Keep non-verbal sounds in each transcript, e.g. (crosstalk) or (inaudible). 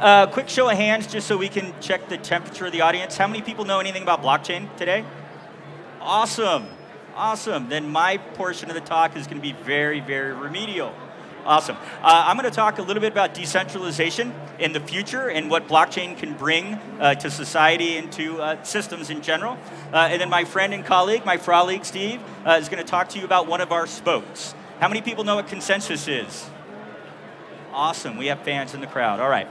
Uh, quick show of hands, just so we can check the temperature of the audience. How many people know anything about blockchain today? Awesome, awesome. Then my portion of the talk is going to be very, very remedial. Awesome. Uh, I'm going to talk a little bit about decentralization in the future and what blockchain can bring uh, to society and to uh, systems in general. Uh, and then my friend and colleague, my colleague Steve, uh, is going to talk to you about one of our spokes. How many people know what ConsenSys is? Awesome. We have fans in the crowd. All right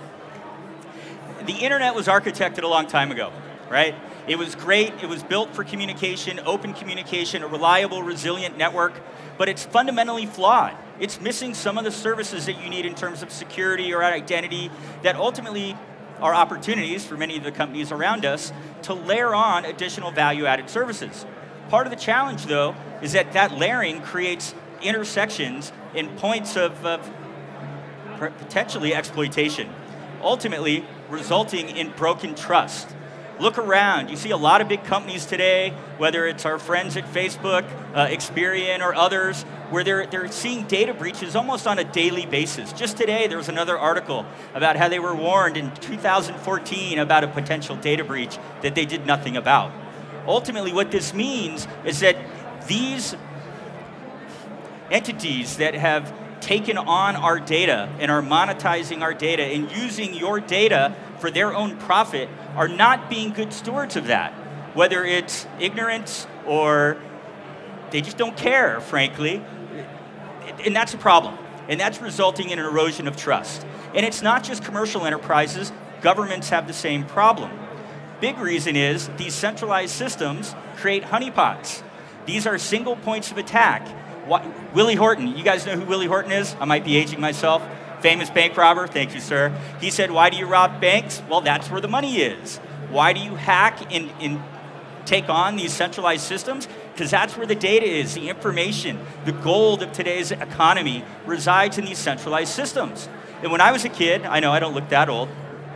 the internet was architected a long time ago, right? It was great, it was built for communication, open communication, a reliable, resilient network, but it's fundamentally flawed. It's missing some of the services that you need in terms of security or identity that ultimately are opportunities for many of the companies around us to layer on additional value added services. Part of the challenge, though, is that that layering creates intersections and points of, of potentially exploitation. Ultimately, resulting in broken trust. Look around. You see a lot of big companies today, whether it's our friends at Facebook, uh, Experian, or others, where they're, they're seeing data breaches almost on a daily basis. Just today, there was another article about how they were warned in 2014 about a potential data breach that they did nothing about. Ultimately, what this means is that these entities that have taken on our data and are monetizing our data and using your data for their own profit are not being good stewards of that. Whether it's ignorance or they just don't care, frankly. And that's a problem. And that's resulting in an erosion of trust. And it's not just commercial enterprises, governments have the same problem. Big reason is these centralized systems create honeypots. These are single points of attack what, Willie Horton, you guys know who Willie Horton is? I might be aging myself. Famous bank robber, thank you, sir. He said, Why do you rob banks? Well, that's where the money is. Why do you hack and, and take on these centralized systems? Because that's where the data is, the information, the gold of today's economy resides in these centralized systems. And when I was a kid, I know I don't look that old,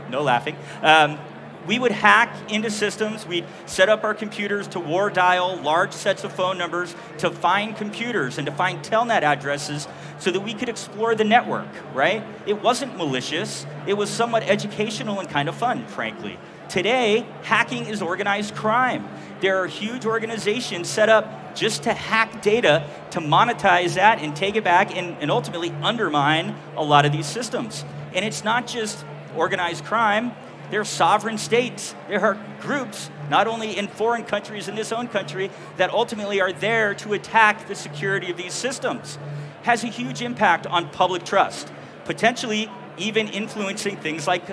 no laughing. Um, we would hack into systems. We'd set up our computers to war dial large sets of phone numbers to find computers and to find telnet addresses so that we could explore the network, right? It wasn't malicious. It was somewhat educational and kind of fun, frankly. Today, hacking is organized crime. There are huge organizations set up just to hack data, to monetize that and take it back and, and ultimately undermine a lot of these systems. And it's not just organized crime, they're sovereign states. There are groups, not only in foreign countries, in this own country, that ultimately are there to attack the security of these systems. Has a huge impact on public trust, potentially even influencing things like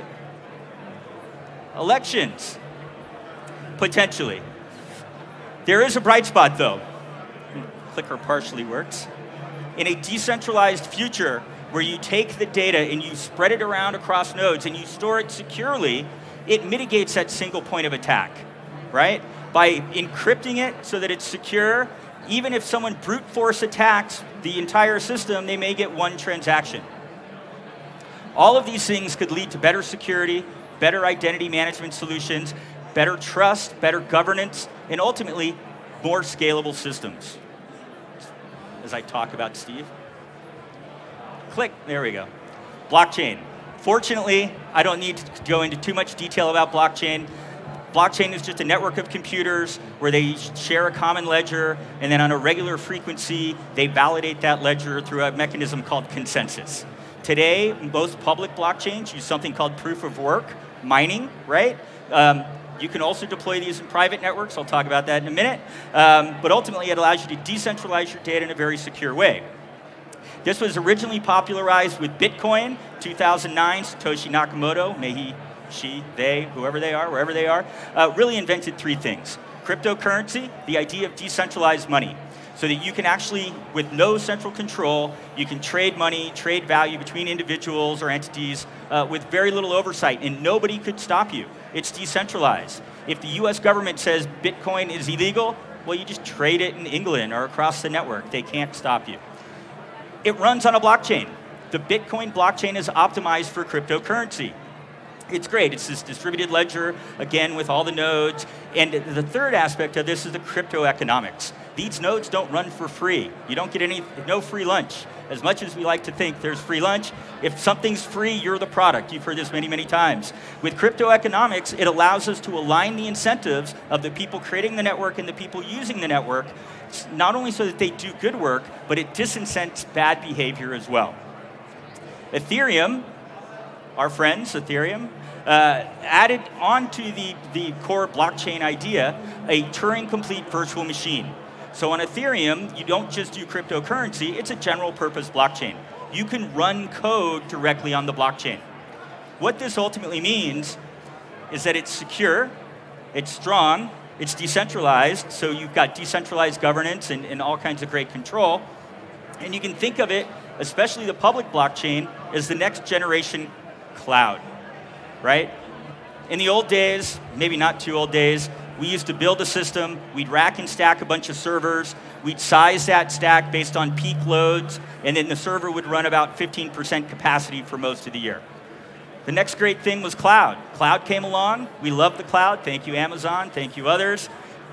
elections. Potentially. There is a bright spot, though. Hmm, clicker partially works. In a decentralized future, where you take the data and you spread it around across nodes and you store it securely, it mitigates that single point of attack, right? By encrypting it so that it's secure, even if someone brute force attacks the entire system, they may get one transaction. All of these things could lead to better security, better identity management solutions, better trust, better governance, and ultimately, more scalable systems. As I talk about Steve. Click, there we go. Blockchain. Fortunately, I don't need to go into too much detail about blockchain. Blockchain is just a network of computers where they share a common ledger, and then on a regular frequency, they validate that ledger through a mechanism called consensus. Today, most public blockchains use something called proof of work, mining, right? Um, you can also deploy these in private networks. I'll talk about that in a minute. Um, but ultimately, it allows you to decentralize your data in a very secure way. This was originally popularized with Bitcoin, 2009. Satoshi Nakamoto, may he, she, they, whoever they are, wherever they are, uh, really invented three things. Cryptocurrency, the idea of decentralized money, so that you can actually, with no central control, you can trade money, trade value between individuals or entities uh, with very little oversight, and nobody could stop you. It's decentralized. If the US government says Bitcoin is illegal, well, you just trade it in England or across the network. They can't stop you. It runs on a blockchain. The Bitcoin blockchain is optimized for cryptocurrency. It's great. It's this distributed ledger, again, with all the nodes. And the third aspect of this is the crypto economics. these nodes don't run for free. You don't get any, no free lunch. As much as we like to think there's free lunch, if something's free, you're the product. You've heard this many, many times. With crypto economics, it allows us to align the incentives of the people creating the network and the people using the network, not only so that they do good work, but it disincents bad behavior as well. Ethereum, our friends, Ethereum, uh, added onto the, the core blockchain idea a Turing complete virtual machine. So on Ethereum, you don't just do cryptocurrency, it's a general purpose blockchain. You can run code directly on the blockchain. What this ultimately means is that it's secure, it's strong, it's decentralized, so you've got decentralized governance and, and all kinds of great control. And you can think of it, especially the public blockchain, as the next generation cloud, right? In the old days, maybe not too old days, we used to build a system, we'd rack and stack a bunch of servers, we'd size that stack based on peak loads, and then the server would run about 15% capacity for most of the year. The next great thing was cloud. Cloud came along, we love the cloud, thank you Amazon, thank you others,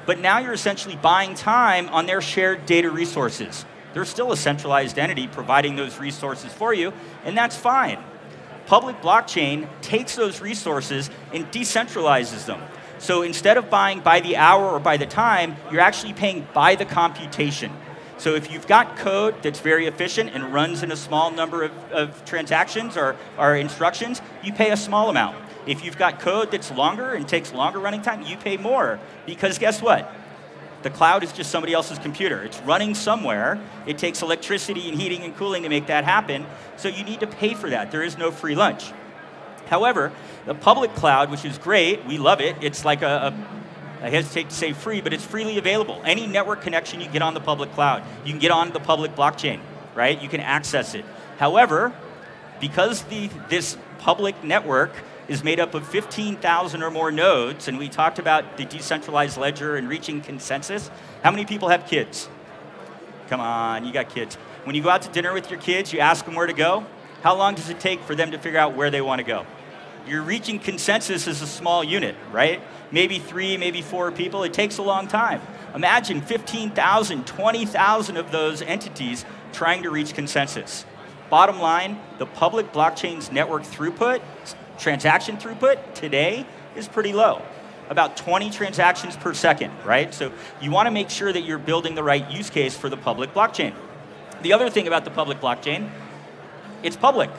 but now you're essentially buying time on their shared data resources. They're still a centralized entity providing those resources for you, and that's fine. Public blockchain takes those resources and decentralizes them. So instead of buying by the hour or by the time, you're actually paying by the computation. So if you've got code that's very efficient and runs in a small number of, of transactions or, or instructions, you pay a small amount. If you've got code that's longer and takes longer running time, you pay more. Because guess what? The cloud is just somebody else's computer. It's running somewhere. It takes electricity and heating and cooling to make that happen. So you need to pay for that. There is no free lunch. However, the public cloud, which is great, we love it. It's like a, a I hesitate to say free, but it's freely available. Any network connection you get on the public cloud, you can get on the public blockchain, right? You can access it. However, because the, this public network is made up of 15,000 or more nodes, and we talked about the decentralized ledger and reaching consensus, how many people have kids? Come on, you got kids. When you go out to dinner with your kids, you ask them where to go. How long does it take for them to figure out where they want to go? you're reaching consensus as a small unit, right? Maybe three, maybe four people. It takes a long time. Imagine 15,000, 20,000 of those entities trying to reach consensus. Bottom line, the public blockchain's network throughput, transaction throughput today is pretty low. About 20 transactions per second, right? So you want to make sure that you're building the right use case for the public blockchain. The other thing about the public blockchain, it's public.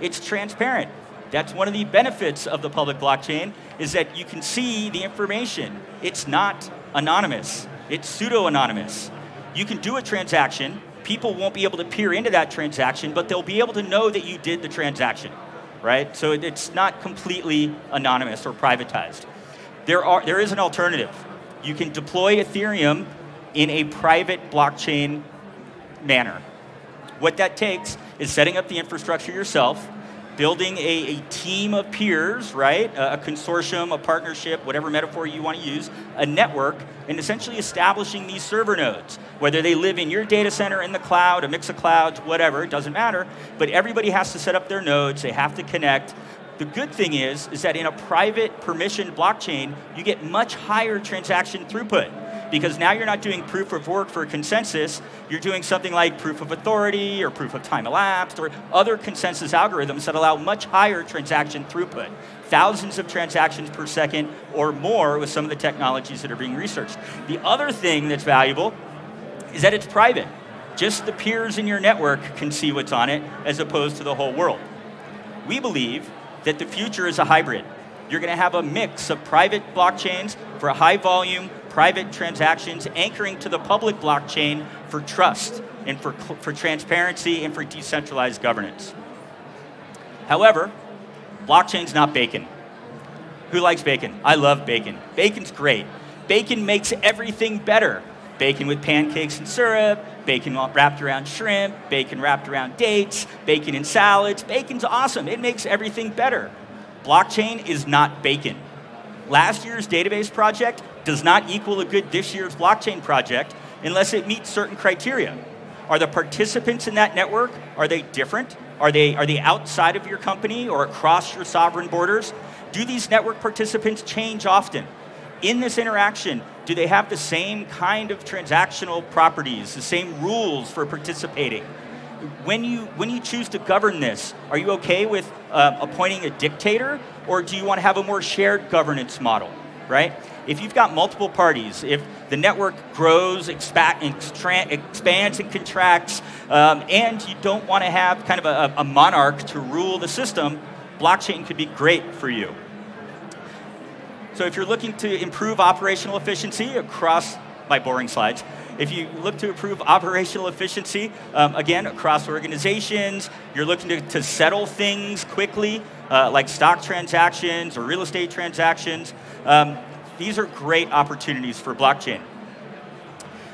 It's transparent. That's one of the benefits of the public blockchain is that you can see the information. It's not anonymous. It's pseudo-anonymous. You can do a transaction, people won't be able to peer into that transaction, but they'll be able to know that you did the transaction, right? So it's not completely anonymous or privatized. There, are, there is an alternative. You can deploy Ethereum in a private blockchain manner. What that takes is setting up the infrastructure yourself, building a, a, team of peers, right? A, a, consortium, a partnership, whatever metaphor you want to use, a network, and essentially establishing these server nodes. Whether they live in your data center, in the cloud, a mix of clouds, whatever, it doesn't matter. But everybody has to set up their nodes, they have to connect. The good thing is, is that in a private permissioned blockchain, you get much higher transaction throughput because now you're not doing proof of work for consensus, you're doing something like proof of authority or proof of time elapsed or other consensus algorithms that allow much higher transaction throughput. Thousands of transactions per second or more with some of the technologies that are being researched. The other thing that's valuable is that it's private. Just the peers in your network can see what's on it as opposed to the whole world. We believe that the future is a hybrid. You're going to have a mix of private blockchains for high volume, private transactions anchoring to the public blockchain for trust and for, for transparency and for decentralized governance. However, blockchain's not bacon. Who likes bacon? I love bacon. Bacon's great. Bacon makes everything better. Bacon with pancakes and syrup, bacon wrapped around shrimp, bacon wrapped around dates, bacon in salads. Bacon's awesome. It makes everything better. Blockchain is not bacon. Last year's database project does not equal a good this year's blockchain project unless it meets certain criteria. Are the participants in that network, are they different? Are they, are they outside of your company or across your sovereign borders? Do these network participants change often? In this interaction, Do they have the same kind of transactional properties, the same rules for participating? When you, when you choose to govern this, are you okay with uh, appointing a dictator, or do you want to have a more shared governance model, right? If you've got multiple parties, if the network grows, expands, and contracts, um, and you don't want to have kind of a, a monarch to rule the system, blockchain could be great for you. So if you're looking to improve operational efficiency across my boring slides, if you look to improve operational efficiency, um, again, across organizations, you're looking to, to settle things quickly, uh, like stock transactions or real estate transactions, um, these are great opportunities for blockchain.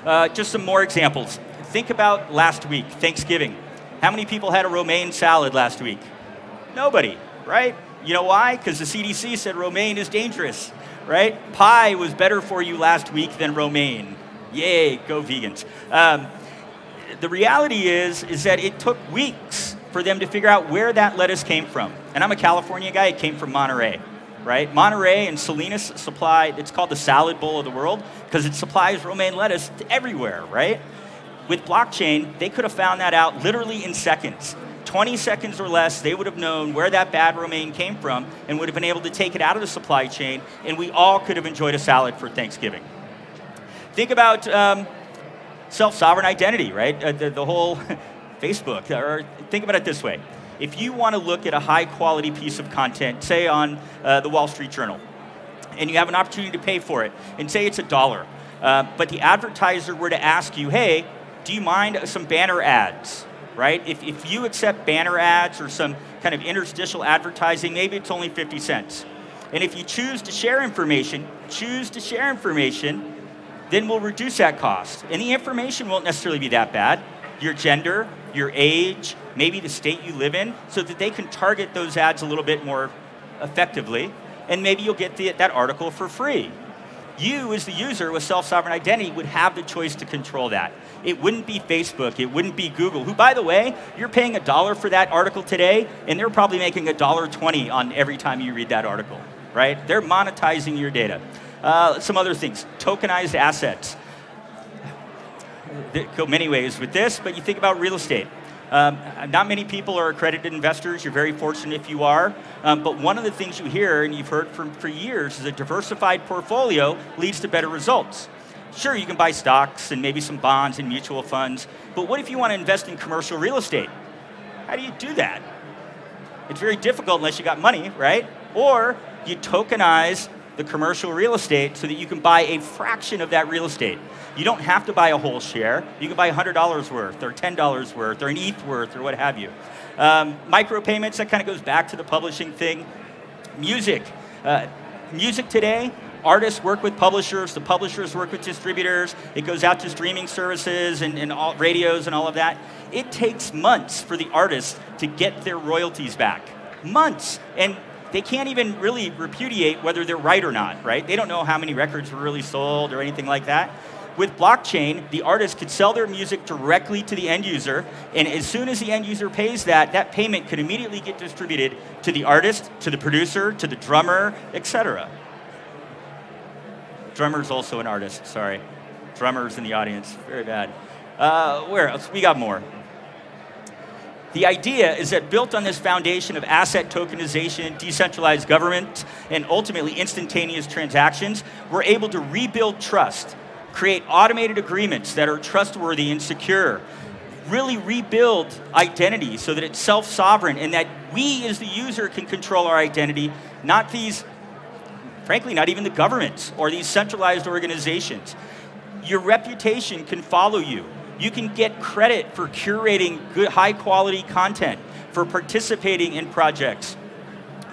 Uh, just some more examples. Think about last week, Thanksgiving. How many people had a romaine salad last week? Nobody, right? You know why? Because the CDC said romaine is dangerous, right? Pie was better for you last week than romaine. Yay, go vegans. Um, the reality is, is that it took weeks for them to figure out where that lettuce came from. And I'm a California guy, it came from Monterey, right? Monterey and Salinas supply, it's called the salad bowl of the world because it supplies romaine lettuce to everywhere, right? With blockchain, they could have found that out literally in seconds. 20 seconds or less, they would have known where that bad romaine came from and would have been able to take it out of the supply chain, and we all could have enjoyed a salad for Thanksgiving. Think about um, self sovereign identity, right? Uh, the, the, whole (laughs) Facebook. Or think about it this way if you want to look at a high quality piece of content, say on uh, the Wall Street Journal, and you have an opportunity to pay for it, and say it's a dollar, uh, but the advertiser were to ask you, hey, do you mind some banner ads? right? If, if you accept banner ads or some kind of interstitial advertising, maybe it's only 50 cents. And if you choose to share information, choose to share information, then we'll reduce that cost. And the information won't necessarily be that bad. Your gender, your age, maybe the state you live in, so that they can target those ads a little bit more effectively. And maybe you'll get the, that article for free. You, as the user with self sovereign identity, would have the choice to control that. It wouldn't be Facebook, it wouldn't be Google, who, by the way, you're paying a dollar for that article today, and they're probably making a dollar twenty on every time you read that article, right? They're monetizing your data. Uh, some other things, tokenized assets. Go many ways with this, but you think about real estate. Um, not many people are accredited investors. You're very fortunate if you are. Um, but one of the things you hear, and you've heard for, for years, is a diversified portfolio leads to better results. Sure, you can buy stocks and maybe some bonds and mutual funds, but what if you want to invest in commercial real estate? How do you do that? It's very difficult unless you got money, right? Or you tokenize the commercial real estate so that you can buy a fraction of that real estate. You don't have to buy a whole share. You can buy $100 worth or $10 worth or an ETH worth or what have you. Um, micropayments, that kind of goes back to the publishing thing. Music. Uh, music today, artists work with publishers, the publishers work with distributors, it goes out to streaming services and, and all, radios and all of that. It takes months for the artists to get their royalties back. Months. And they can't even really repudiate whether they're right or not, right? They don't know how many records were really sold or anything like that. With blockchain, the artist could sell their music directly to the end user, and as soon as the end user pays that, that payment could immediately get distributed to the artist, to the producer, to the drummer, etc. Drummer's also an artist, sorry. Drummers in the audience, very bad. Uh, where else? We got more. The idea is that built on this foundation of asset tokenization, decentralized government, and ultimately instantaneous transactions, we're able to rebuild trust, create automated agreements that are trustworthy and secure, really rebuild identity so that it's self sovereign and that we as the user can control our identity, not these frankly, not even the governments or these centralized organizations. Your reputation can follow you. You can get credit for curating good, high quality content, for participating in projects.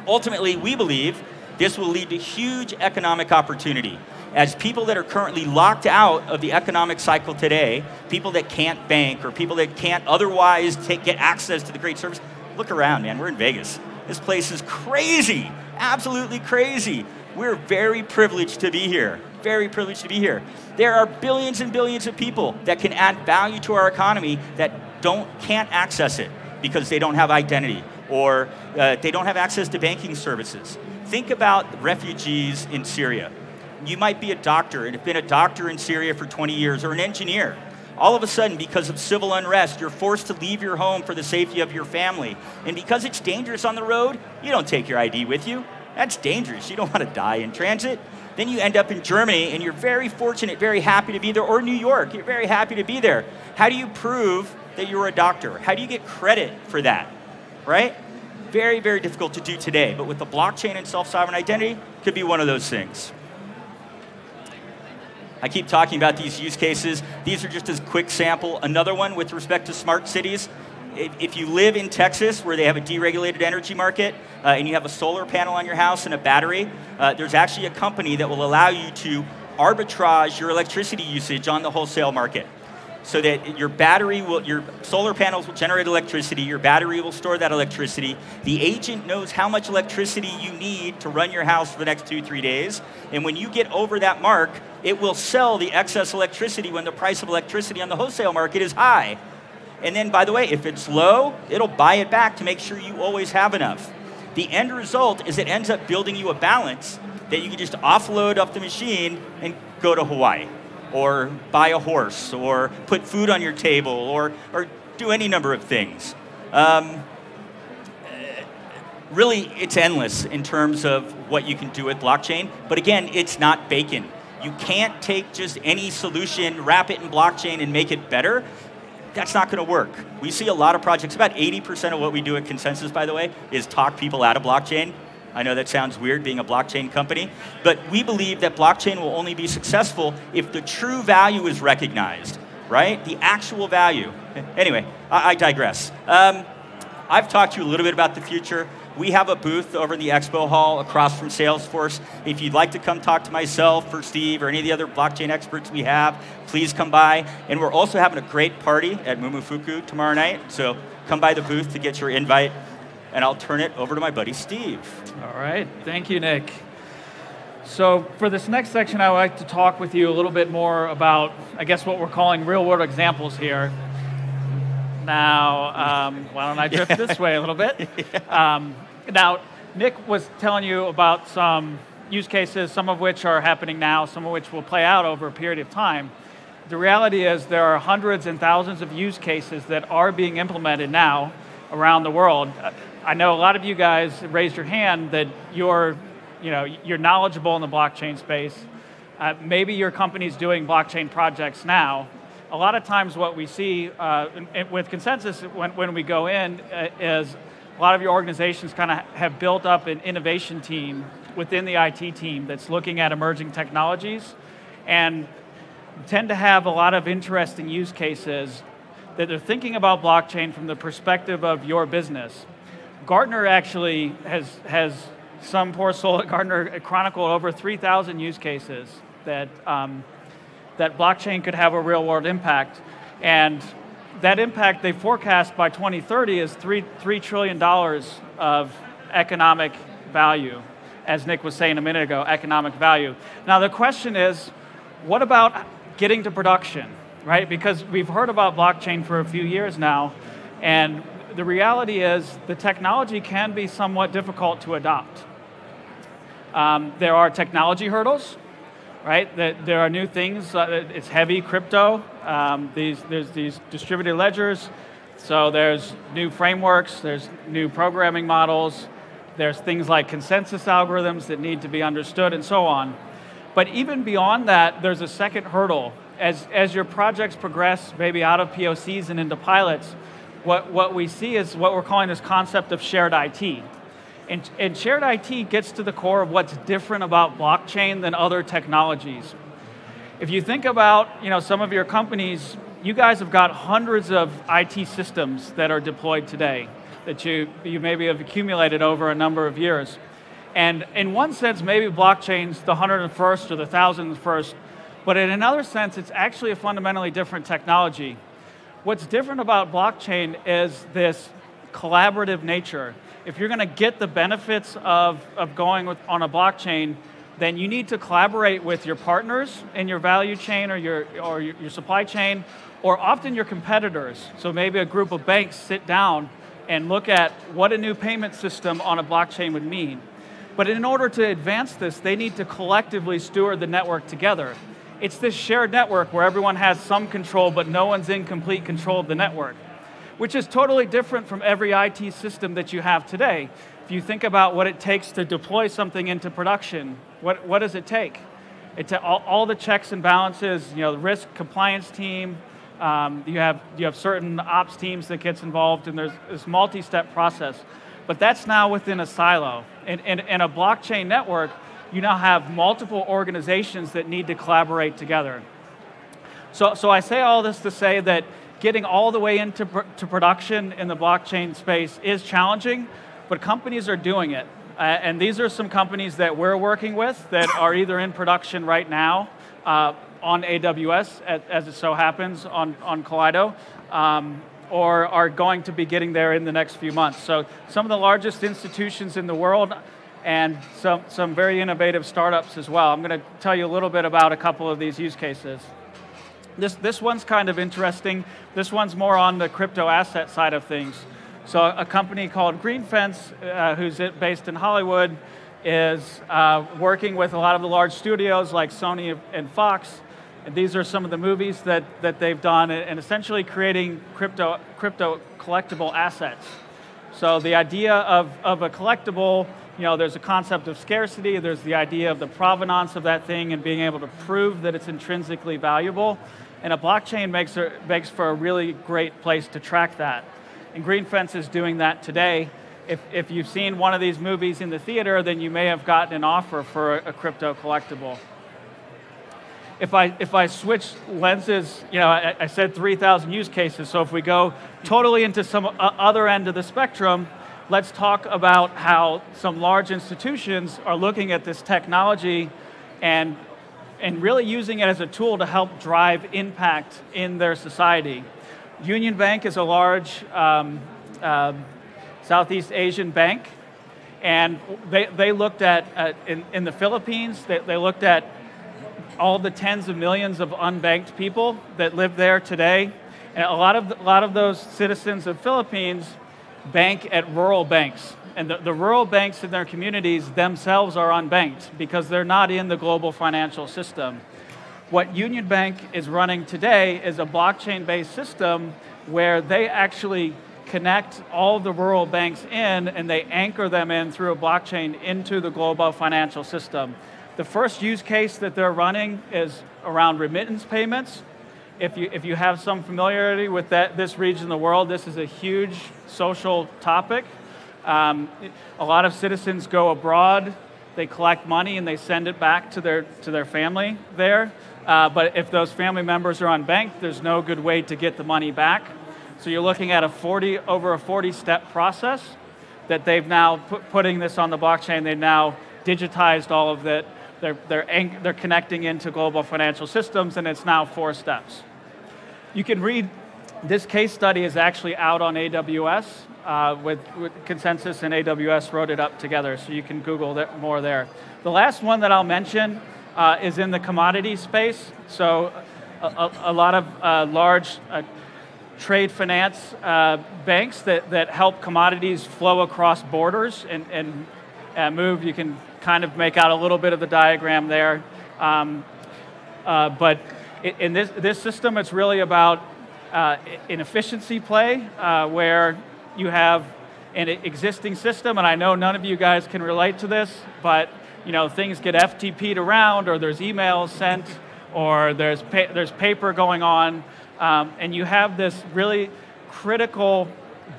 Ultimately, we believe this will lead to huge economic opportunity. As people that are currently locked out of the economic cycle today, people that can't bank or people that can't otherwise take, get access to the great service, look around, man. We're in Vegas. This place is crazy, absolutely crazy. We're very privileged to be here. Very privileged to be here. There are billions and billions of people that can add value to our economy that don't can't access it because they don't have identity or uh, they don't have access to banking services. Think about refugees in Syria. You might be a doctor and have been a doctor in Syria for 20 years or an engineer. All of a sudden, because of civil unrest, you're forced to leave your home for the safety of your family. And because it's dangerous on the road, you don't take your ID with you. That's dangerous. You don't want to die in transit. Then you end up in Germany and you're very fortunate, very happy to be there, or New York, you're very happy to be there. How do you prove that you're a doctor? How do you get credit for that? Right? Very, very difficult to do today. But with the blockchain and self sovereign identity, could be one of those things. I keep talking about these use cases. These are just a quick sample. Another one with respect to smart cities. If you live in Texas where they have a deregulated energy market uh, and you have a solar panel on your house and a battery, uh, there's actually a company that will allow you to arbitrage your electricity usage on the wholesale market so that your battery will, your solar panels will generate electricity, your battery will store that electricity. The agent knows how much electricity you need to run your house for the next two, three days. And when you get over that mark, it will sell the excess electricity when the price of electricity on the wholesale market is high. And then, by the way, if it's low, it'll buy it back to make sure you always have enough. The end result is it ends up building you a balance that you can just offload off the machine and go to Hawaii or buy a horse, or put food on your table, or, or do any number of things. Um, really, it's endless in terms of what you can do with blockchain. But again, it's not bacon. You can't take just any solution, wrap it in blockchain, and make it better. That's not going to work. We see a lot of projects. About 80% of what we do at ConsenSys, by the way, is talk people out of blockchain. I know that sounds weird being a blockchain company, but we believe that blockchain will only be successful if the true value is recognized, right? The actual value. Anyway, I, I digress. Um, I've talked to you a little bit about the future. We have a booth over in the expo hall across from Salesforce. If you'd like to come talk to myself or Steve or any of the other blockchain experts we have, please come by. And we're also having a great party at Momofuku tomorrow night, so come by the booth to get your invite and I'll turn it over to my buddy Steve. All right, thank you, Nick. So for this next section, I would like to talk with you a little bit more about, I guess, what we're calling real-world examples here. Now, um, why don't I drift yeah. this way a little bit? (laughs) Um, now, Nick was telling you about some use cases, some of which are happening now, some of which will play out over a period of time. The reality is there are hundreds and thousands of use cases that are being implemented now around the world. I know a lot of you guys raised your hand that you're, you know, you're knowledgeable in the blockchain space. Uh, maybe your company's doing blockchain projects now. A lot of times, what we see uh, with ConsenSys when, when we go in uh, is a lot of your organizations kind of have built up an innovation team within the IT team that's looking at emerging technologies and tend to have a lot of interesting use cases that they're thinking about blockchain from the perspective of your business. Gartner actually has, has some poor soul at Gartner chronicled over 3,000 use cases that, um, that blockchain could have a real world impact. And that impact they forecast by 2030 is 3, $3 trillion of economic value. As Nick was saying a minute ago, economic value. Now the question is, what about getting to production, right? Because we've heard about blockchain for a few years now, and the reality is the technology can be somewhat difficult to adopt. Um, there are technology hurdles, right? There are new things. Uh, it's heavy crypto. Um, these, there's these distributed ledgers. So there's new frameworks. There's new programming models. There's things like consensus algorithms that need to be understood, and so on. But even beyond that, there's a second hurdle. As, as your projects progress, maybe out of POCs and into pilots, what, what we see is what we're calling this concept of shared IT. And, and shared IT gets to the core of what's different about blockchain than other technologies. If you think about you know, some of your companies, you guys have got hundreds of IT systems that are deployed today that you, you maybe have accumulated over a number of years. And in one sense, maybe blockchain's the 101st or the 1001st, but in another sense, it's actually a fundamentally different technology. What's different about blockchain is this collaborative nature. If you're going to get the benefits of, of going with, on a blockchain, then you need to collaborate with your partners in your value chain or your, or your, your supply chain, or often your competitors. So maybe a group of banks sit down and look at what a new payment system on a blockchain would mean. But in order to advance this, they need to collectively steward the network together. It's this shared network where everyone has some control, but no one's in complete control of the network, which is totally different from every IT system that you have today. If you think about what it takes to deploy something into production, what, what does it take? It all, all, the checks and balances, you know, the risk compliance team, um, you, have, you have certain ops teams that gets involved, and there's this multi-step process. But that's now within a silo. In, in, in a blockchain network, you now have multiple organizations that need to collaborate together. So, so I say all this to say that getting all the way into pr to production in the blockchain space is challenging, but companies are doing it. Uh, and these are some companies that we're working with that are either in production right now uh, on AWS, as, as, it so happens, on, on Kaleido, um, or are going to be getting there in the next few months. So some of the largest institutions in the world and some, some very innovative startups as well. I'm going to tell you a little bit about a couple of these use cases. This, this one's kind of interesting. This one's more on the crypto asset side of things. So a company called Greenfence, uh, who's based in Hollywood, is uh, working with a lot of the large studios like Sony and Fox. And these are some of the movies that, that they've done, and essentially creating crypto, crypto collectible assets. So the idea of, of a collectible, you know, there's a concept of scarcity, there's the idea of the provenance of that thing and being able to prove that it's intrinsically valuable. And a blockchain makes, makes for a really great place to track that. And Greenfence is doing that today. If, if you've seen one of these movies in the theater, then you may have gotten an offer for a, a crypto collectible. If I, if I switch lenses, you know, I, I said 3,000 use cases, so if we go totally into some other end of the spectrum, let's talk about how some large institutions are looking at this technology and, and really using it as a tool to help drive impact in their society. Union Bank is a large um, uh, Southeast Asian bank, and they, they looked at, uh, in, in the Philippines, they, they looked at all the tens of millions of unbanked people that live there today. And a lot of, a lot of those citizens of Philippines bank at rural banks. And the, the rural banks in their communities themselves are unbanked because they're not in the global financial system. What Union Bank is running today is a blockchain based system where they actually connect all the rural banks in and they anchor them in through a blockchain into the global financial system. The first use case that they're running is around remittance payments. If you, if you have some familiarity with that, this region of the world, this is a huge social topic. Um, a lot of citizens go abroad, they collect money and they send it back to their, to their family there. Uh, but if those family members are unbanked, there's no good way to get the money back. So you're looking at a 40 over a 40 step process that they've now put, putting this on the blockchain. They've now digitized all of that. They're, they're, they're connecting into global financial systems, and it's now four steps. You can read this case study is actually out on AWS uh, with, with, ConsenSys and AWS wrote it up together, so you can Google that more there. The last one that I'll mention uh, is in the commodity space. So a, a, a lot of uh, large uh, trade finance uh, banks that, that help commodities flow across borders and, and uh, move. You can kind of make out a little bit of the diagram there. Um, uh, but in this, this system, it's really about an efficiency play where you have an existing system, and I know none of you guys can relate to this, but you know, things get FTP'd around or there's emails sent or there's, pa there's paper going on. Um, and you have this really critical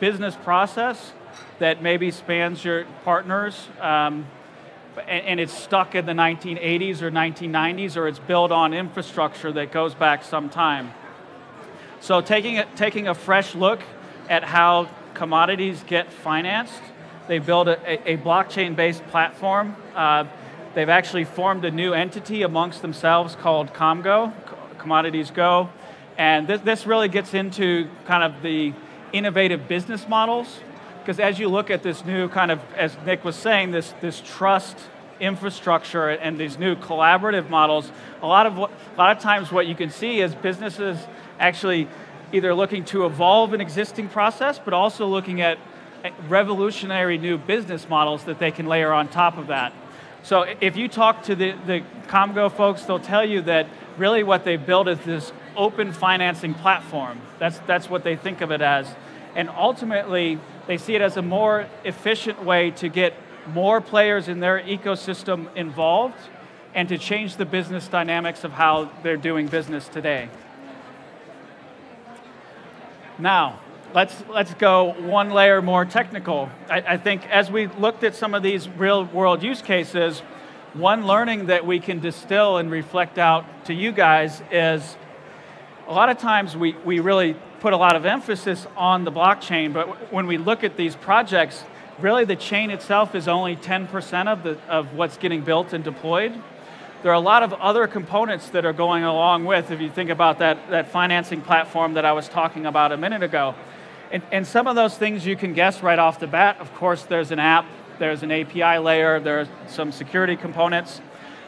business process that maybe spans your partners. Um, and, it's stuck in the 1980s or 1990s or it's built on infrastructure that goes back some time. So taking, a, taking a fresh look at how commodities get financed they built a, a blockchain-based platform. Uh, they've actually formed a new entity amongst themselves called Komgo, Commodities Go. And this, this really gets into kind of the innovative business models. Because as you look at this new kind of, as Nick was saying, this, this trust infrastructure and these new collaborative models, a lot of a lot of times what you can see is businesses actually either looking to evolve an existing process, but also looking at eh, revolutionary new business models that they can layer on top of that. So if you talk to the, the Komgo folks, they'll tell you that really what they've built is this open financing platform. That's, that's what they think of it as. And ultimately, they see it as a more efficient way to get more players in their ecosystem involved and to change the business dynamics of how they're doing business today. Now, let's, let's go one layer more technical. I, I think as we looked at some of these real world use cases, one learning that we can distill and reflect out to you guys is a lot of times we, we really put a lot of emphasis on the blockchain, but when we look at these projects, really the chain itself is only 10% of, the, of what's getting built and deployed. There are a lot of other components that are going along with, if you think about that, that financing platform that I was talking about a minute ago. And, and some of those things you can guess right off the bat. Of course, there's an app, there's an API layer, there's some security components.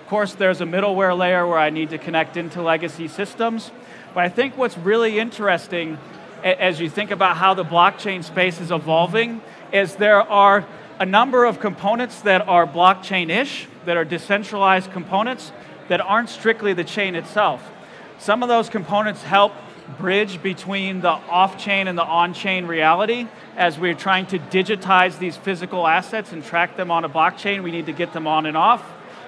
Of course, there's a middleware layer where I need to connect into legacy systems. But I think what's really interesting as you think about how the blockchain space is evolving is there are a number of components that are blockchain-ish, that are decentralized components that aren't strictly the chain itself. Some of those components help bridge between the off-chain and the on-chain reality. As we're trying to digitize these physical assets and track them on a blockchain, we need to get them on and off.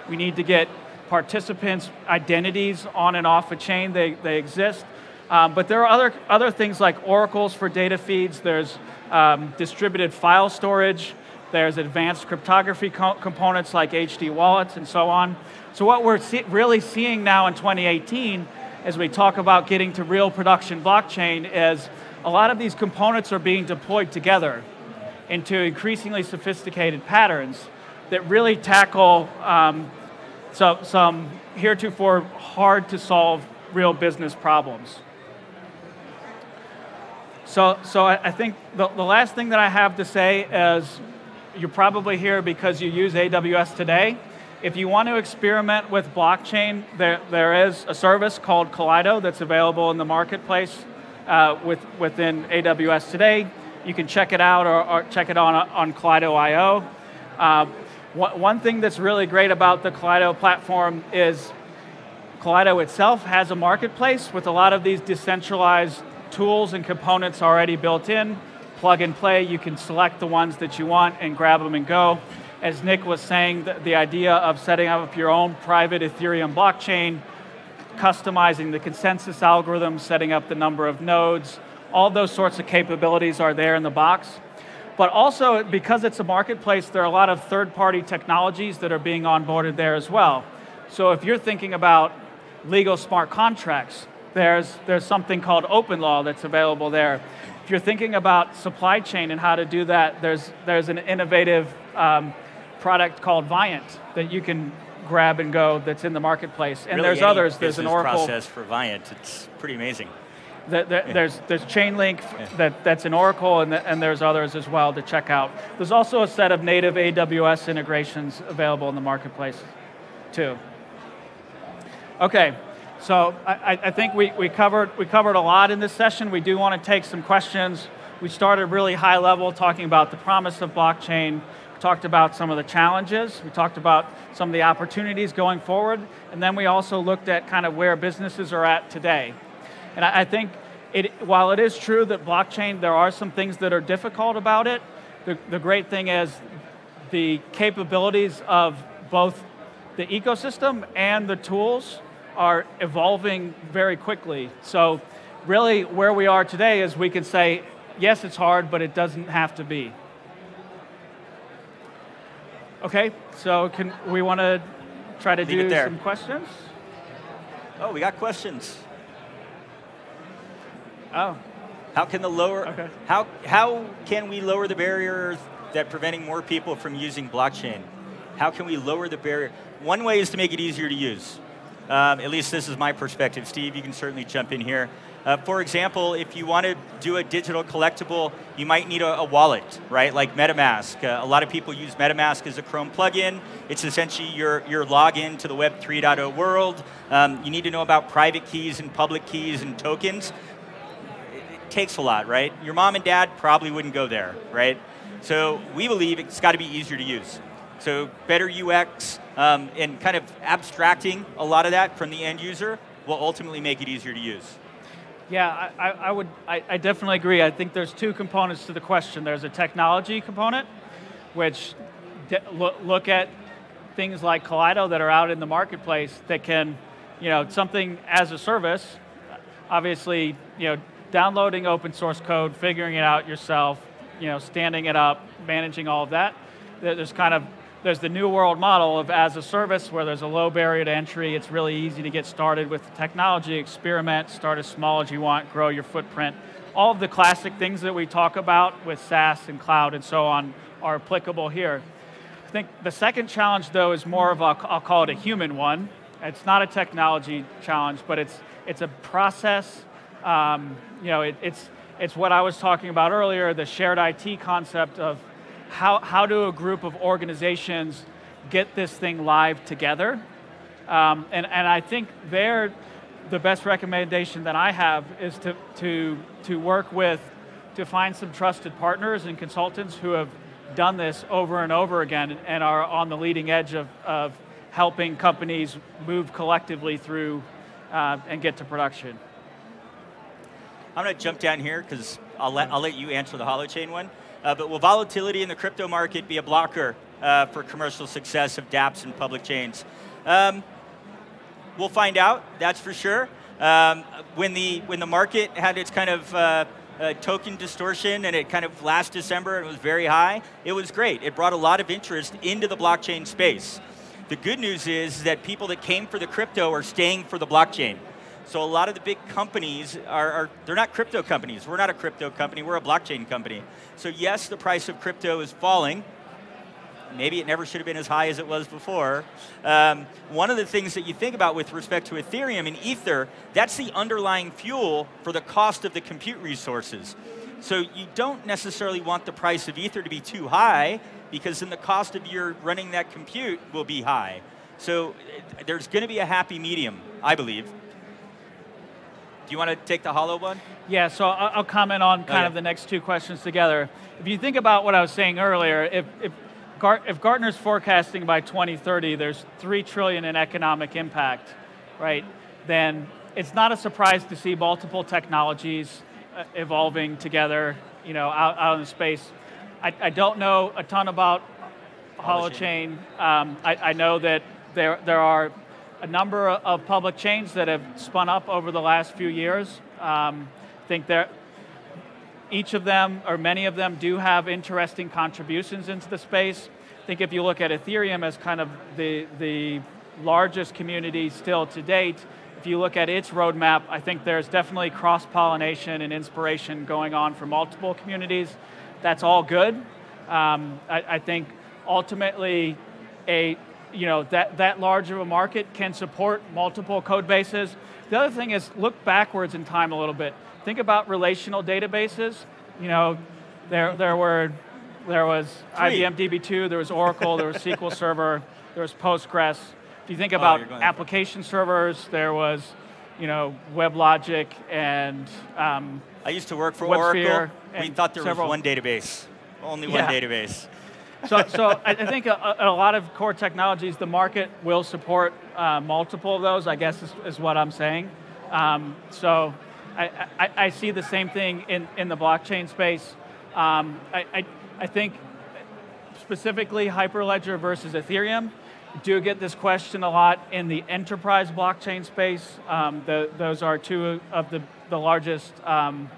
We need to get participants' identities on and off a chain, they, they exist. Um, but there are other, other things like oracles for data feeds, there's um, distributed file storage, there's advanced cryptography co components like HD wallets and so on. So what we're see really seeing now in 2018 as we talk about getting to real production blockchain is a lot of these components are being deployed together into increasingly sophisticated patterns that really tackle um, so, some heretofore hard to solve real business problems. So, so I, I think the, the last thing that I have to say is you're probably here because you use AWS today. If you want to experiment with blockchain, there, there is a service called Kaleido that's available in the marketplace uh, with, within AWS today. You can check it out or, or check it on, on Kaleido.io. Uh, one thing that's really great about the Kaleido platform is Kaleido itself has a marketplace with a lot of these decentralized tools and components already built in. Plug and play, you can select the ones that you want and grab them and go as Nick was saying, the, the idea of setting up your own private Ethereum blockchain, customizing the consensus algorithm, setting up the number of nodes, all those sorts of capabilities are there in the box. But also, because it's a marketplace, there are a lot of third-party technologies that are being onboarded there as well. So if you're thinking about legal smart contracts, there's, there's something called OpenLaw that's available there. If you're thinking about supply chain and how to do that, there's, there's an innovative um, product called Viant that you can grab and go that's in the marketplace. And really there's others. There's an Oracle process for Viant. It's pretty amazing. The, the, yeah. There's there's Chainlink yeah. that, that's in Oracle, and, the, and there's others as well to check out. There's also a set of native AWS integrations available in the marketplace, too. Okay, so I, I think we, we covered we covered a lot in this session. We do want to take some questions. We started really high level, talking about the promise of blockchain We talked about some of the challenges, we talked about some of the opportunities going forward, and then we also looked at kind of where businesses are at today. And I, I think it, while it is true that blockchain, there are some things that are difficult about it, the, the great thing is the capabilities of both the ecosystem and the tools are evolving very quickly. So really where we are today is we can say, yes, it's hard, but it doesn't have to be. Okay, so can we want to try to Leave do some questions? Oh, we got questions. Oh. How can the lower okay. how how can we lower the barriers that preventing more people from using blockchain? How can we lower the barrier? One way is to make it easier to use. Um, at least this is my perspective. Steve, you can certainly jump in here. Uh, for example, if you want to do a digital collectible, you might need a, a wallet, right? Like MetaMask. Uh, a lot of people use MetaMask as a Chrome plugin. It's essentially your, your login to the Web 3.0 world. Um, you need to know about private keys and public keys and tokens. Takes a lot, right? Your mom and dad probably wouldn't go there, right? So we believe it's got to be easier to use. So better UX um, and kind of abstracting a lot of that from the end user will ultimately make it easier to use. Yeah, I, I would, I, I, definitely agree. I think there's two components to the question. There's a technology component, which look, look at things like Kaleido that are out in the marketplace that can, you know, something as a service, obviously, you know, downloading open source code, figuring it out yourself, you know, standing it up, managing all of that. There's kind of there's the new world model of as a service where there's a low barrier to entry. It's really easy to get started with technology, experiment, start as small as you want, grow your footprint. All of the classic things that we talk about with SaaS and cloud and so on are applicable here. I think the second challenge though is more of a, I'll call it a human one. It's not a technology challenge, but it's, it's a process. Um, you know, it, it's, it's what I was talking about earlier, the shared IT concept of how, how do a group of organizations get this thing live together? Um, and, and I think there, the best recommendation that I have is to, to, to work with, to find some trusted partners and consultants who have done this over and over again and are on the leading edge of, of helping companies move collectively through uh, and get to production. I'm going to jump down here because I'll let, I'll let you answer the holochain one. Uh, but will volatility in the crypto market be a blocker uh, for commercial success of dApps and public chains? Um, we'll find out, that's for sure. Um, when, the, when the market had its kind of uh, uh, token distortion and it kind of last December it was very high, it was great. It brought a lot of interest into the blockchain space. The good news is that people that came for the crypto are staying for the blockchain. So a lot of the big companies are, are, they're not crypto companies. We're not a crypto company, we're a blockchain company. So yes, the price of crypto is falling. Maybe it never should have been as high as it was before. Um, one of the things that you think about with respect to Ethereum and Ether, that's the underlying fuel for the cost of the compute resources. So you don't necessarily want the price of Ether to be too high because then the cost of your running that compute will be high. So there's going to be a happy medium, I believe. Do you want to take the hollow one? Yeah, so I'll comment on kind of the next two questions together. If you think about what I was saying earlier, if, if, Gar if Gartner's forecasting by 2030 there's 3 trillion in economic impact, right, then it's not a surprise to see multiple technologies uh, evolving together, you know, out, out in space. I, I don't know a ton about holochain. Um, I, I know that there, there are a number of public chains that have spun up over the last few years. Um, I think that each of them, or many of them, do have interesting contributions into the space. I think if you look at Ethereum as kind of the, the largest community still to date, if you look at its roadmap, I think there's definitely cross-pollination and inspiration going on for multiple communities. That's all good. Um, I, I think ultimately a you know, that, that large of a market can support multiple code bases. The other thing is look backwards in time a little bit. Think about relational databases. You know, there, there were there was Three. IBM DB2, there was Oracle, there was (laughs) SQL Server, there was Postgres. If you think oh, about oh, application servers, there was, you know, WebLogic and um, I used to work for Oracle. We thought there several. was one database, only one yeah. database so, so I think a, a, lot of core technologies, the market will support uh, multiple of those, I guess is, is what I'm saying. Um, so I, I, I, see the same thing in, in the blockchain space. Um, I, I, I think specifically Hyperledger versus Ethereum, do get this question a lot in the enterprise blockchain space. Um, the, those are two of the, the largest, um,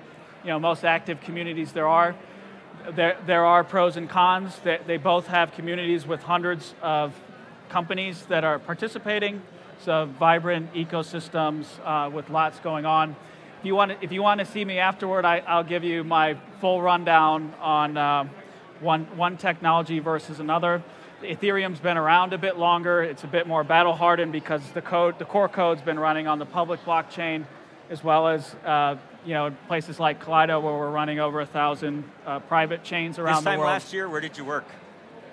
you know, most active communities there are there, there are pros and cons. They, they both have communities with hundreds of companies that are participating, so vibrant ecosystems uh, with lots going on. If you want to, if you want to see me afterward, I, will give you my full rundown on uh, one, one technology versus another. Ethereum's been around a bit longer. It's a bit more battle hardened because the code, the core code's been running on the public blockchain, as well as uh, you know, places like Kaleido where we're running over a thousand uh, private chains around the world. This time last year, where did you work?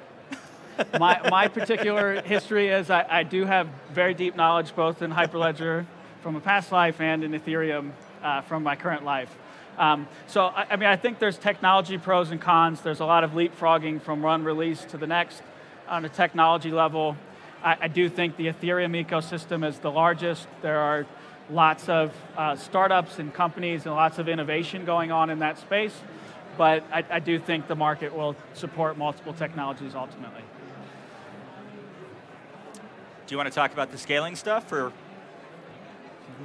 (laughs) my, my particular history is I, I, do have very deep knowledge both in Hyperledger (laughs) from a past life and in Ethereum uh, from my current life. Um, so, I, I, mean, I think there's technology pros and cons. There's a lot of leapfrogging from one release to the next on a technology level. I, I do think the Ethereum ecosystem is the largest. There are lots of uh, startups and companies and lots of innovation going on in that space. But I, I do think the market will support multiple technologies ultimately. Do you want to talk about the scaling stuff, or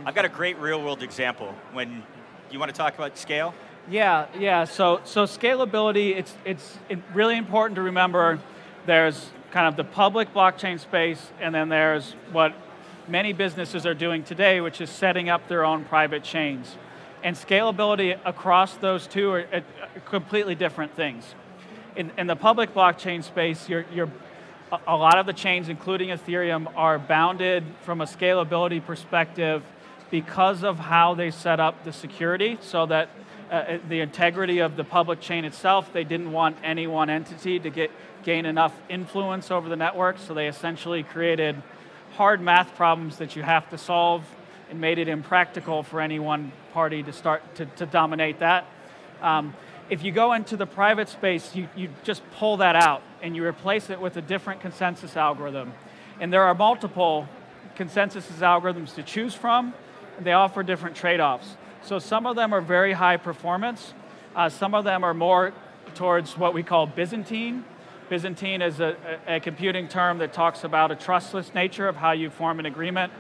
I've got a great real world example. When you want to talk about scale? Yeah, yeah. So, so scalability, it's, it's really important to remember there's kind of the public blockchain space, and then there's what many businesses are doing today, which is setting up their own private chains. And scalability across those two are, are completely different things. In, in, the public blockchain space, you're, you're, a lot of the chains, including Ethereum, are bounded from a scalability perspective because of how they set up the security so that uh, the integrity of the public chain itself, they didn't want any one entity to get, gain enough influence over the network, so they essentially created hard math problems that you have to solve and made it impractical for any one party to start to, to dominate that. Um, if you go into the private space, you, you just pull that out and you replace it with a different consensus algorithm. And there are multiple consensus algorithms to choose from, and they offer different trade-offs. So some of them are very high performance. Uh, some of them are more towards what we call Byzantine. Byzantine is a, a, computing term that talks about a trustless nature of how you form an agreement.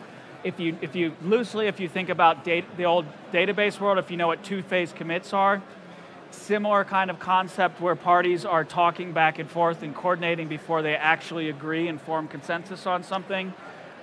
If you, if you loosely, if you think about data, the old database world, if you know what two-phase commits are, similar kind of concept where parties are talking back and forth and coordinating before they actually agree and form consensus on something.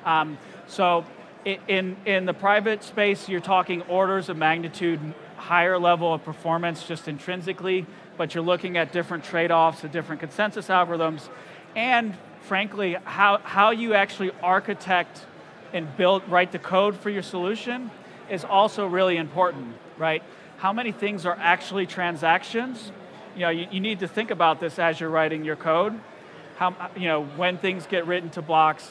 Um, so in, in the private space, you're talking orders of magnitude higher level of performance just intrinsically, but you're looking at different trade-offs, of different consensus algorithms, and frankly, how, how you actually architect and build, write the code for your solution is also really important, right? How many things are actually transactions? You know, you, you need to think about this as you're writing your code. How, you know, when things get written to blocks,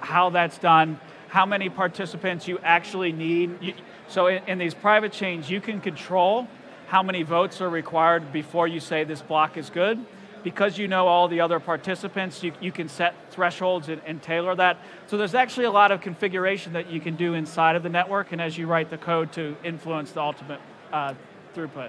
how that's done, how many participants you actually need. so in, in, these private chains, you can control how many votes are required before you say this block is good. Because you know all the other participants, you, you can set thresholds and, and tailor that. So there's actually a lot of configuration that you can do inside of the network and as you write the code to influence the ultimate uh, throughput.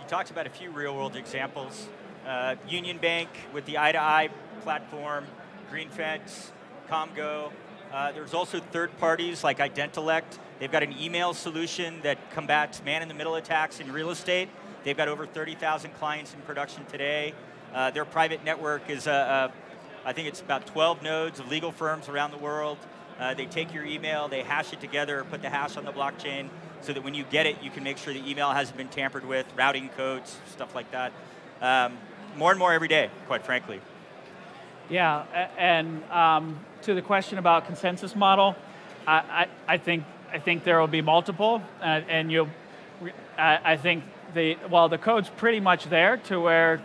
You talked about a few real world examples. Uh, Union Bank with the I2I platform, GreenFence, Komgo, uh, there's also third parties like Identillect. They've got an email solution that combats man-in-the-middle attacks in real estate. They've got over 30,000 clients in production today. Uh, their private network is, I think it's about 12 nodes of legal firms around the world. Uh, they take your email, they hash it together, put the hash on the blockchain, so that when you get it, you can make sure the email hasn't been tampered with, routing codes, stuff like that. Um, more and more every day, quite frankly. Yeah, and um, to the question about consensus model, I, I, I, think I think there will be multiple, uh, and you, I, I think the well the code's pretty much there to where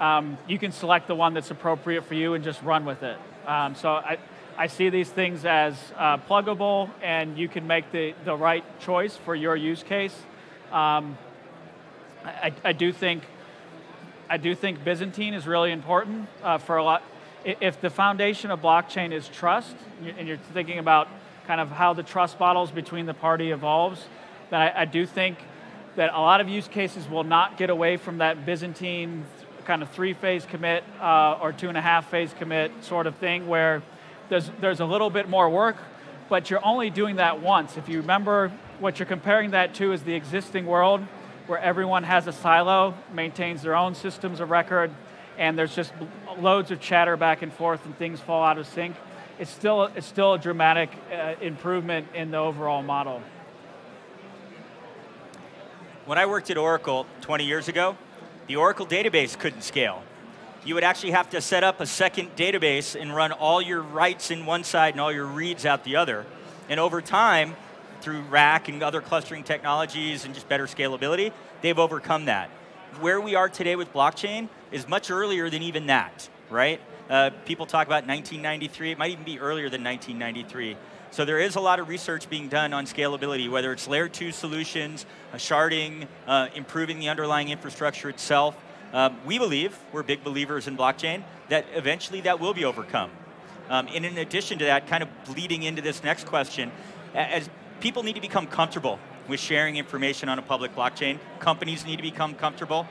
um, you can select the one that's appropriate for you and just run with it. Um, so I, I see these things as uh, pluggable, and you can make the, the right choice for your use case. Um, I, I do think I do think Byzantine is really important uh, for a lot if the foundation of blockchain is trust, and you're thinking about kind of how the trust models between the party evolves, then I, I do think that a lot of use cases will not get away from that Byzantine kind of three-phase commit uh, or two and a half phase commit sort of thing where there's, there's a little bit more work, but you're only doing that once. If you remember, what you're comparing that to is the existing world where everyone has a silo, maintains their own systems of record, and there's just loads of chatter back and forth and things fall out of sync, it's still, it's still a dramatic uh, improvement in the overall model. When I worked at Oracle 20 years ago, the Oracle database couldn't scale. You would actually have to set up a second database and run all your writes in one side and all your reads out the other. And over time, through RAC and other clustering technologies and just better scalability, they've overcome that. Where we are today with blockchain is much earlier than even that right? Uh, people talk about 1993. It might even be earlier than 1993. So there is a lot of research being done on scalability, whether it's layer two solutions, uh, sharding, uh, improving the underlying infrastructure itself. Um, we believe, we're big believers in blockchain, that eventually that will be overcome. Um, and in addition to that, kind of bleeding into this next question, as people need to become comfortable with sharing information on a public blockchain, companies need to become comfortable.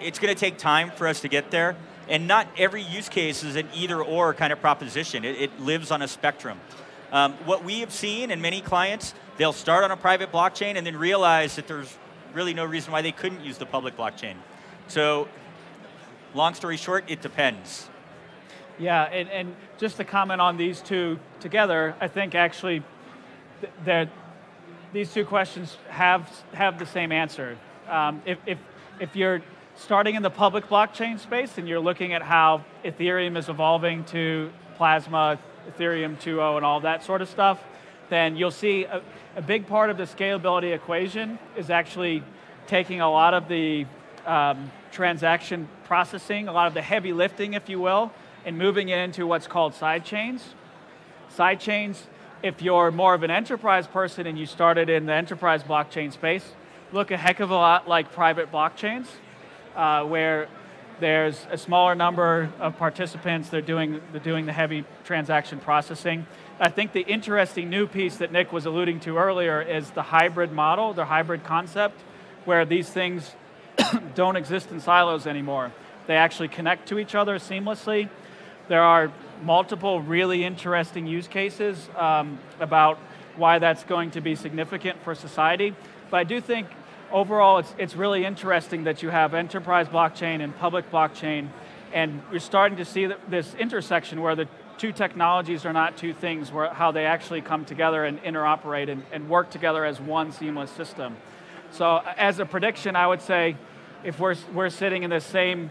It's going to take time for us to get there, and not every use case is an either or kind of proposition. It, it lives on a spectrum. Um, what we have seen in many clients, they'll start on a private blockchain and then realize that there's really no reason why they couldn't use the public blockchain. So, long story short, it depends. Yeah, and, and just to comment on these two together, I think actually th- that these two questions have have the same answer. Um, if, if if you're starting in the public blockchain space and you're looking at how Ethereum is evolving to Plasma, Ethereum 2.0, and all that sort of stuff, then you'll see a, a big part of the scalability equation is actually taking a lot of the um, transaction processing, a lot of the heavy lifting, if you will, and moving it into what's called side chains. Side chains, if you're more of an enterprise person and you started in the enterprise blockchain space, look a heck of a lot like private blockchains, uh, where there's a smaller number of participants, they're doing, they're doing the heavy transaction processing. I think the interesting new piece that Nick was alluding to earlier is the hybrid model, the hybrid concept, where these things (coughs) don't exist in silos anymore. They actually connect to each other seamlessly. There are multiple really interesting use cases um, about why that's going to be significant for society. But I do think overall it's, it's really interesting that you have enterprise blockchain and public blockchain, and you're starting to see this intersection where the two technologies are not two things, where how they actually come together and interoperate and, and work together as one seamless system. So as a prediction, I would say if we're, we're sitting in the same,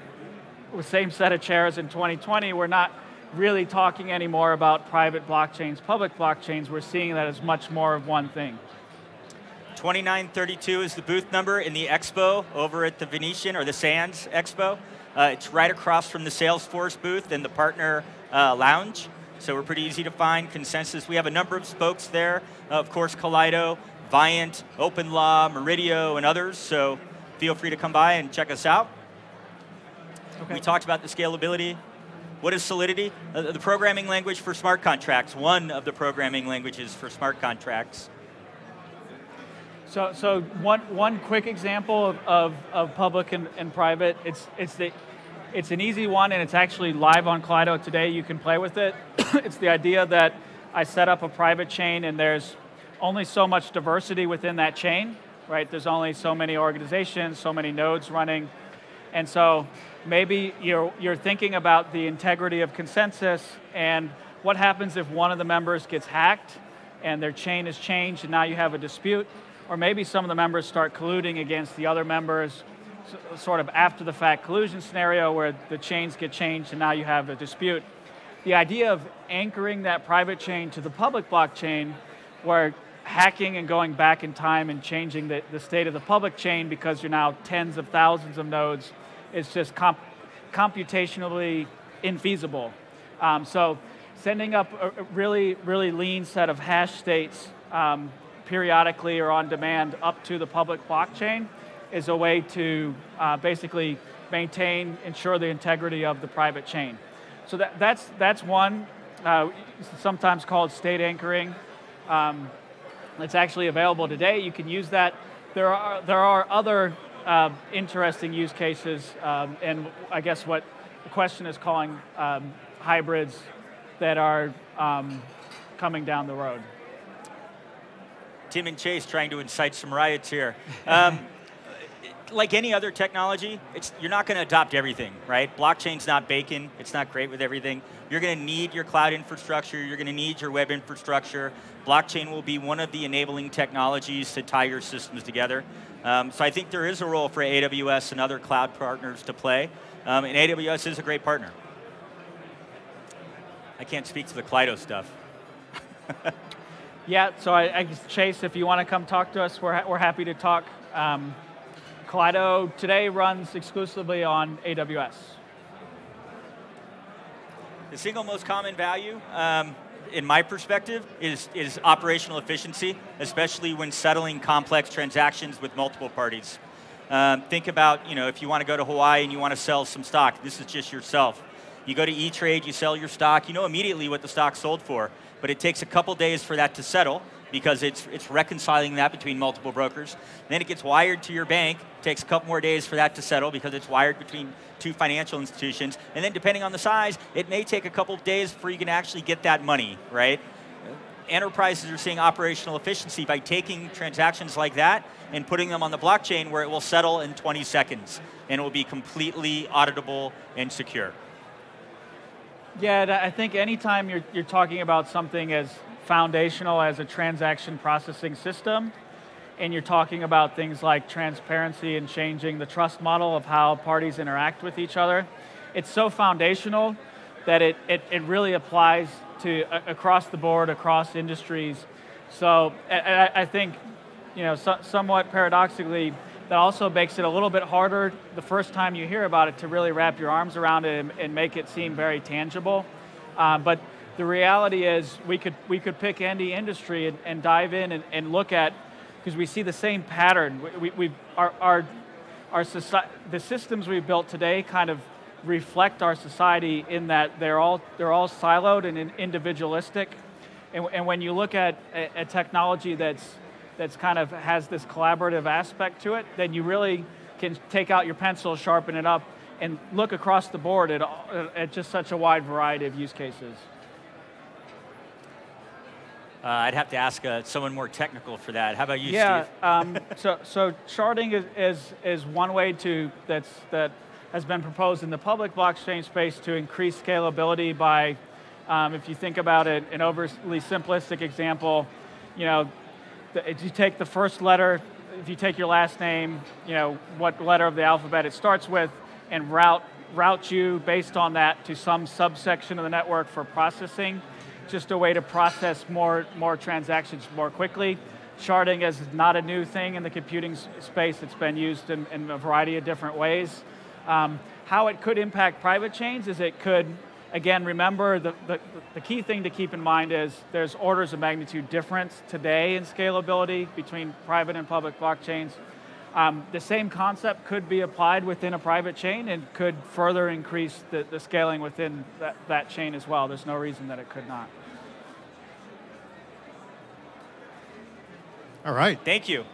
same set of chairs in 2020, we're not really talking anymore about private blockchains, public blockchains. We're seeing that as much more of one thing. 2932 is the booth number in the expo over at the Venetian or the Sands Expo. Uh, it's right across from the Salesforce booth and the partner uh, lounge. So we're pretty easy to find. ConsenSys, we have a number of spokes there. Uh, of course, Kaleido, Viant, OpenLaw, Meridio, and others. So feel free to come by and check us out. Okay. We talked about the scalability. What is Solidity? Uh, the programming language for smart contracts, one of the programming languages for smart contracts. So, so one, one quick example of, of, of public and, and private, it's, it's, the, it's an easy one and it's actually live on Kaleido today. You can play with it. (coughs) it's the idea that I set up a private chain and there's only so much diversity within that chain, right? There's only so many organizations, so many nodes running. And so maybe you're, you're thinking about the integrity of consensus and what happens if one of the members gets hacked and their chain is changed and now you have a dispute, or maybe some of the members start colluding against the other members, sort of after the fact collusion scenario where the chains get changed and now you have a dispute. The idea of anchoring that private chain to the public blockchain where hacking and going back in time and changing the, the state of the public chain because you're now tens of thousands of nodes is just comp computationally infeasible. Um, so sending up a really, really lean set of hash states um, periodically or on demand up to the public blockchain is a way to uh, basically maintain, ensure the integrity of the private chain. So that, that's, that's one, uh, sometimes called state anchoring. Um, it's actually available today. You can use that. There are, there are other uh, interesting use cases, um, and I guess what the question is calling um, hybrids that are um, coming down the road. Tim and Chase trying to incite some riots here. Um, like any other technology, you're not going to adopt everything, right? Blockchain's not bacon. It's not great with everything. You're going to need your cloud infrastructure. You're going to need your web infrastructure. Blockchain will be one of the enabling technologies to tie your systems together. Um, so I think there is a role for AWS and other cloud partners to play. Um, and AWS is a great partner. I can't speak to the Kaleido stuff. (laughs) yeah, so I, I, Chase, if you want to come talk to us, we're, ha we're happy to talk. Um, Kaleido today runs exclusively on AWS. The single most common value, um, in my perspective, is, is operational efficiency, especially when settling complex transactions with multiple parties. Um, think about, you know, if you want to go to Hawaii and you want to sell some stock, this is just yourself. You go to E-Trade, you sell your stock, you know immediately what the stock sold for, but it takes a couple days for that to settle because it's, it's reconciling that between multiple brokers. Then it gets wired to your bank, takes a couple more days for that to settle because it's wired between two financial institutions. And then depending on the size, it may take a couple days before you can actually get that money, right? Enterprises are seeing operational efficiency by taking transactions like that and putting them on the blockchain where it will settle in 20 seconds and it will be completely auditable and secure. Yeah, I think anytime you're, you're talking about something as foundational as a transaction processing system, and you're talking about things like transparency and changing the trust model of how parties interact with each other, it's so foundational that it, it, it really applies to uh, across the board, across industries. So I, I think, you know, so, somewhat paradoxically, that also makes it a little bit harder the first time you hear about it to really wrap your arms around it and, and make it seem very tangible. Uh, but the reality is we could, we could pick any industry and, and dive in and, and look at, because we see the same pattern. We, we, our, our, our society, the systems we've built today kind of reflect our society in that they're all, they're all siloed and individualistic. And, and when you look at a, a technology that's that's kind of has this collaborative aspect to it, then you really can take out your pencil, sharpen it up, and look across the board at, at just such a wide variety of use cases. Uh, I'd have to ask uh, someone more technical for that. How about you, yeah, Steve? (laughs) um, so, so sharding is, is, is one way to that's that has been proposed in the public blockchain space to increase scalability by, um, if you think about it, an overly simplistic example, you know, if you take the first letter, if you take your last name, you know, what letter of the alphabet it starts with, and route, route you based on that to some subsection of the network for processing, just a way to process more, more transactions more quickly. Sharding is not a new thing in the computing space. It's been used in, in a variety of different ways. Um, how it could impact private chains is it could Again, remember the, the, the, key thing to keep in mind is there's orders of magnitude difference today in scalability between private and public blockchains. Um, the same concept could be applied within a private chain and could further increase the, the scaling within that, that chain as well. There's no reason that it could not. All right. Thank you.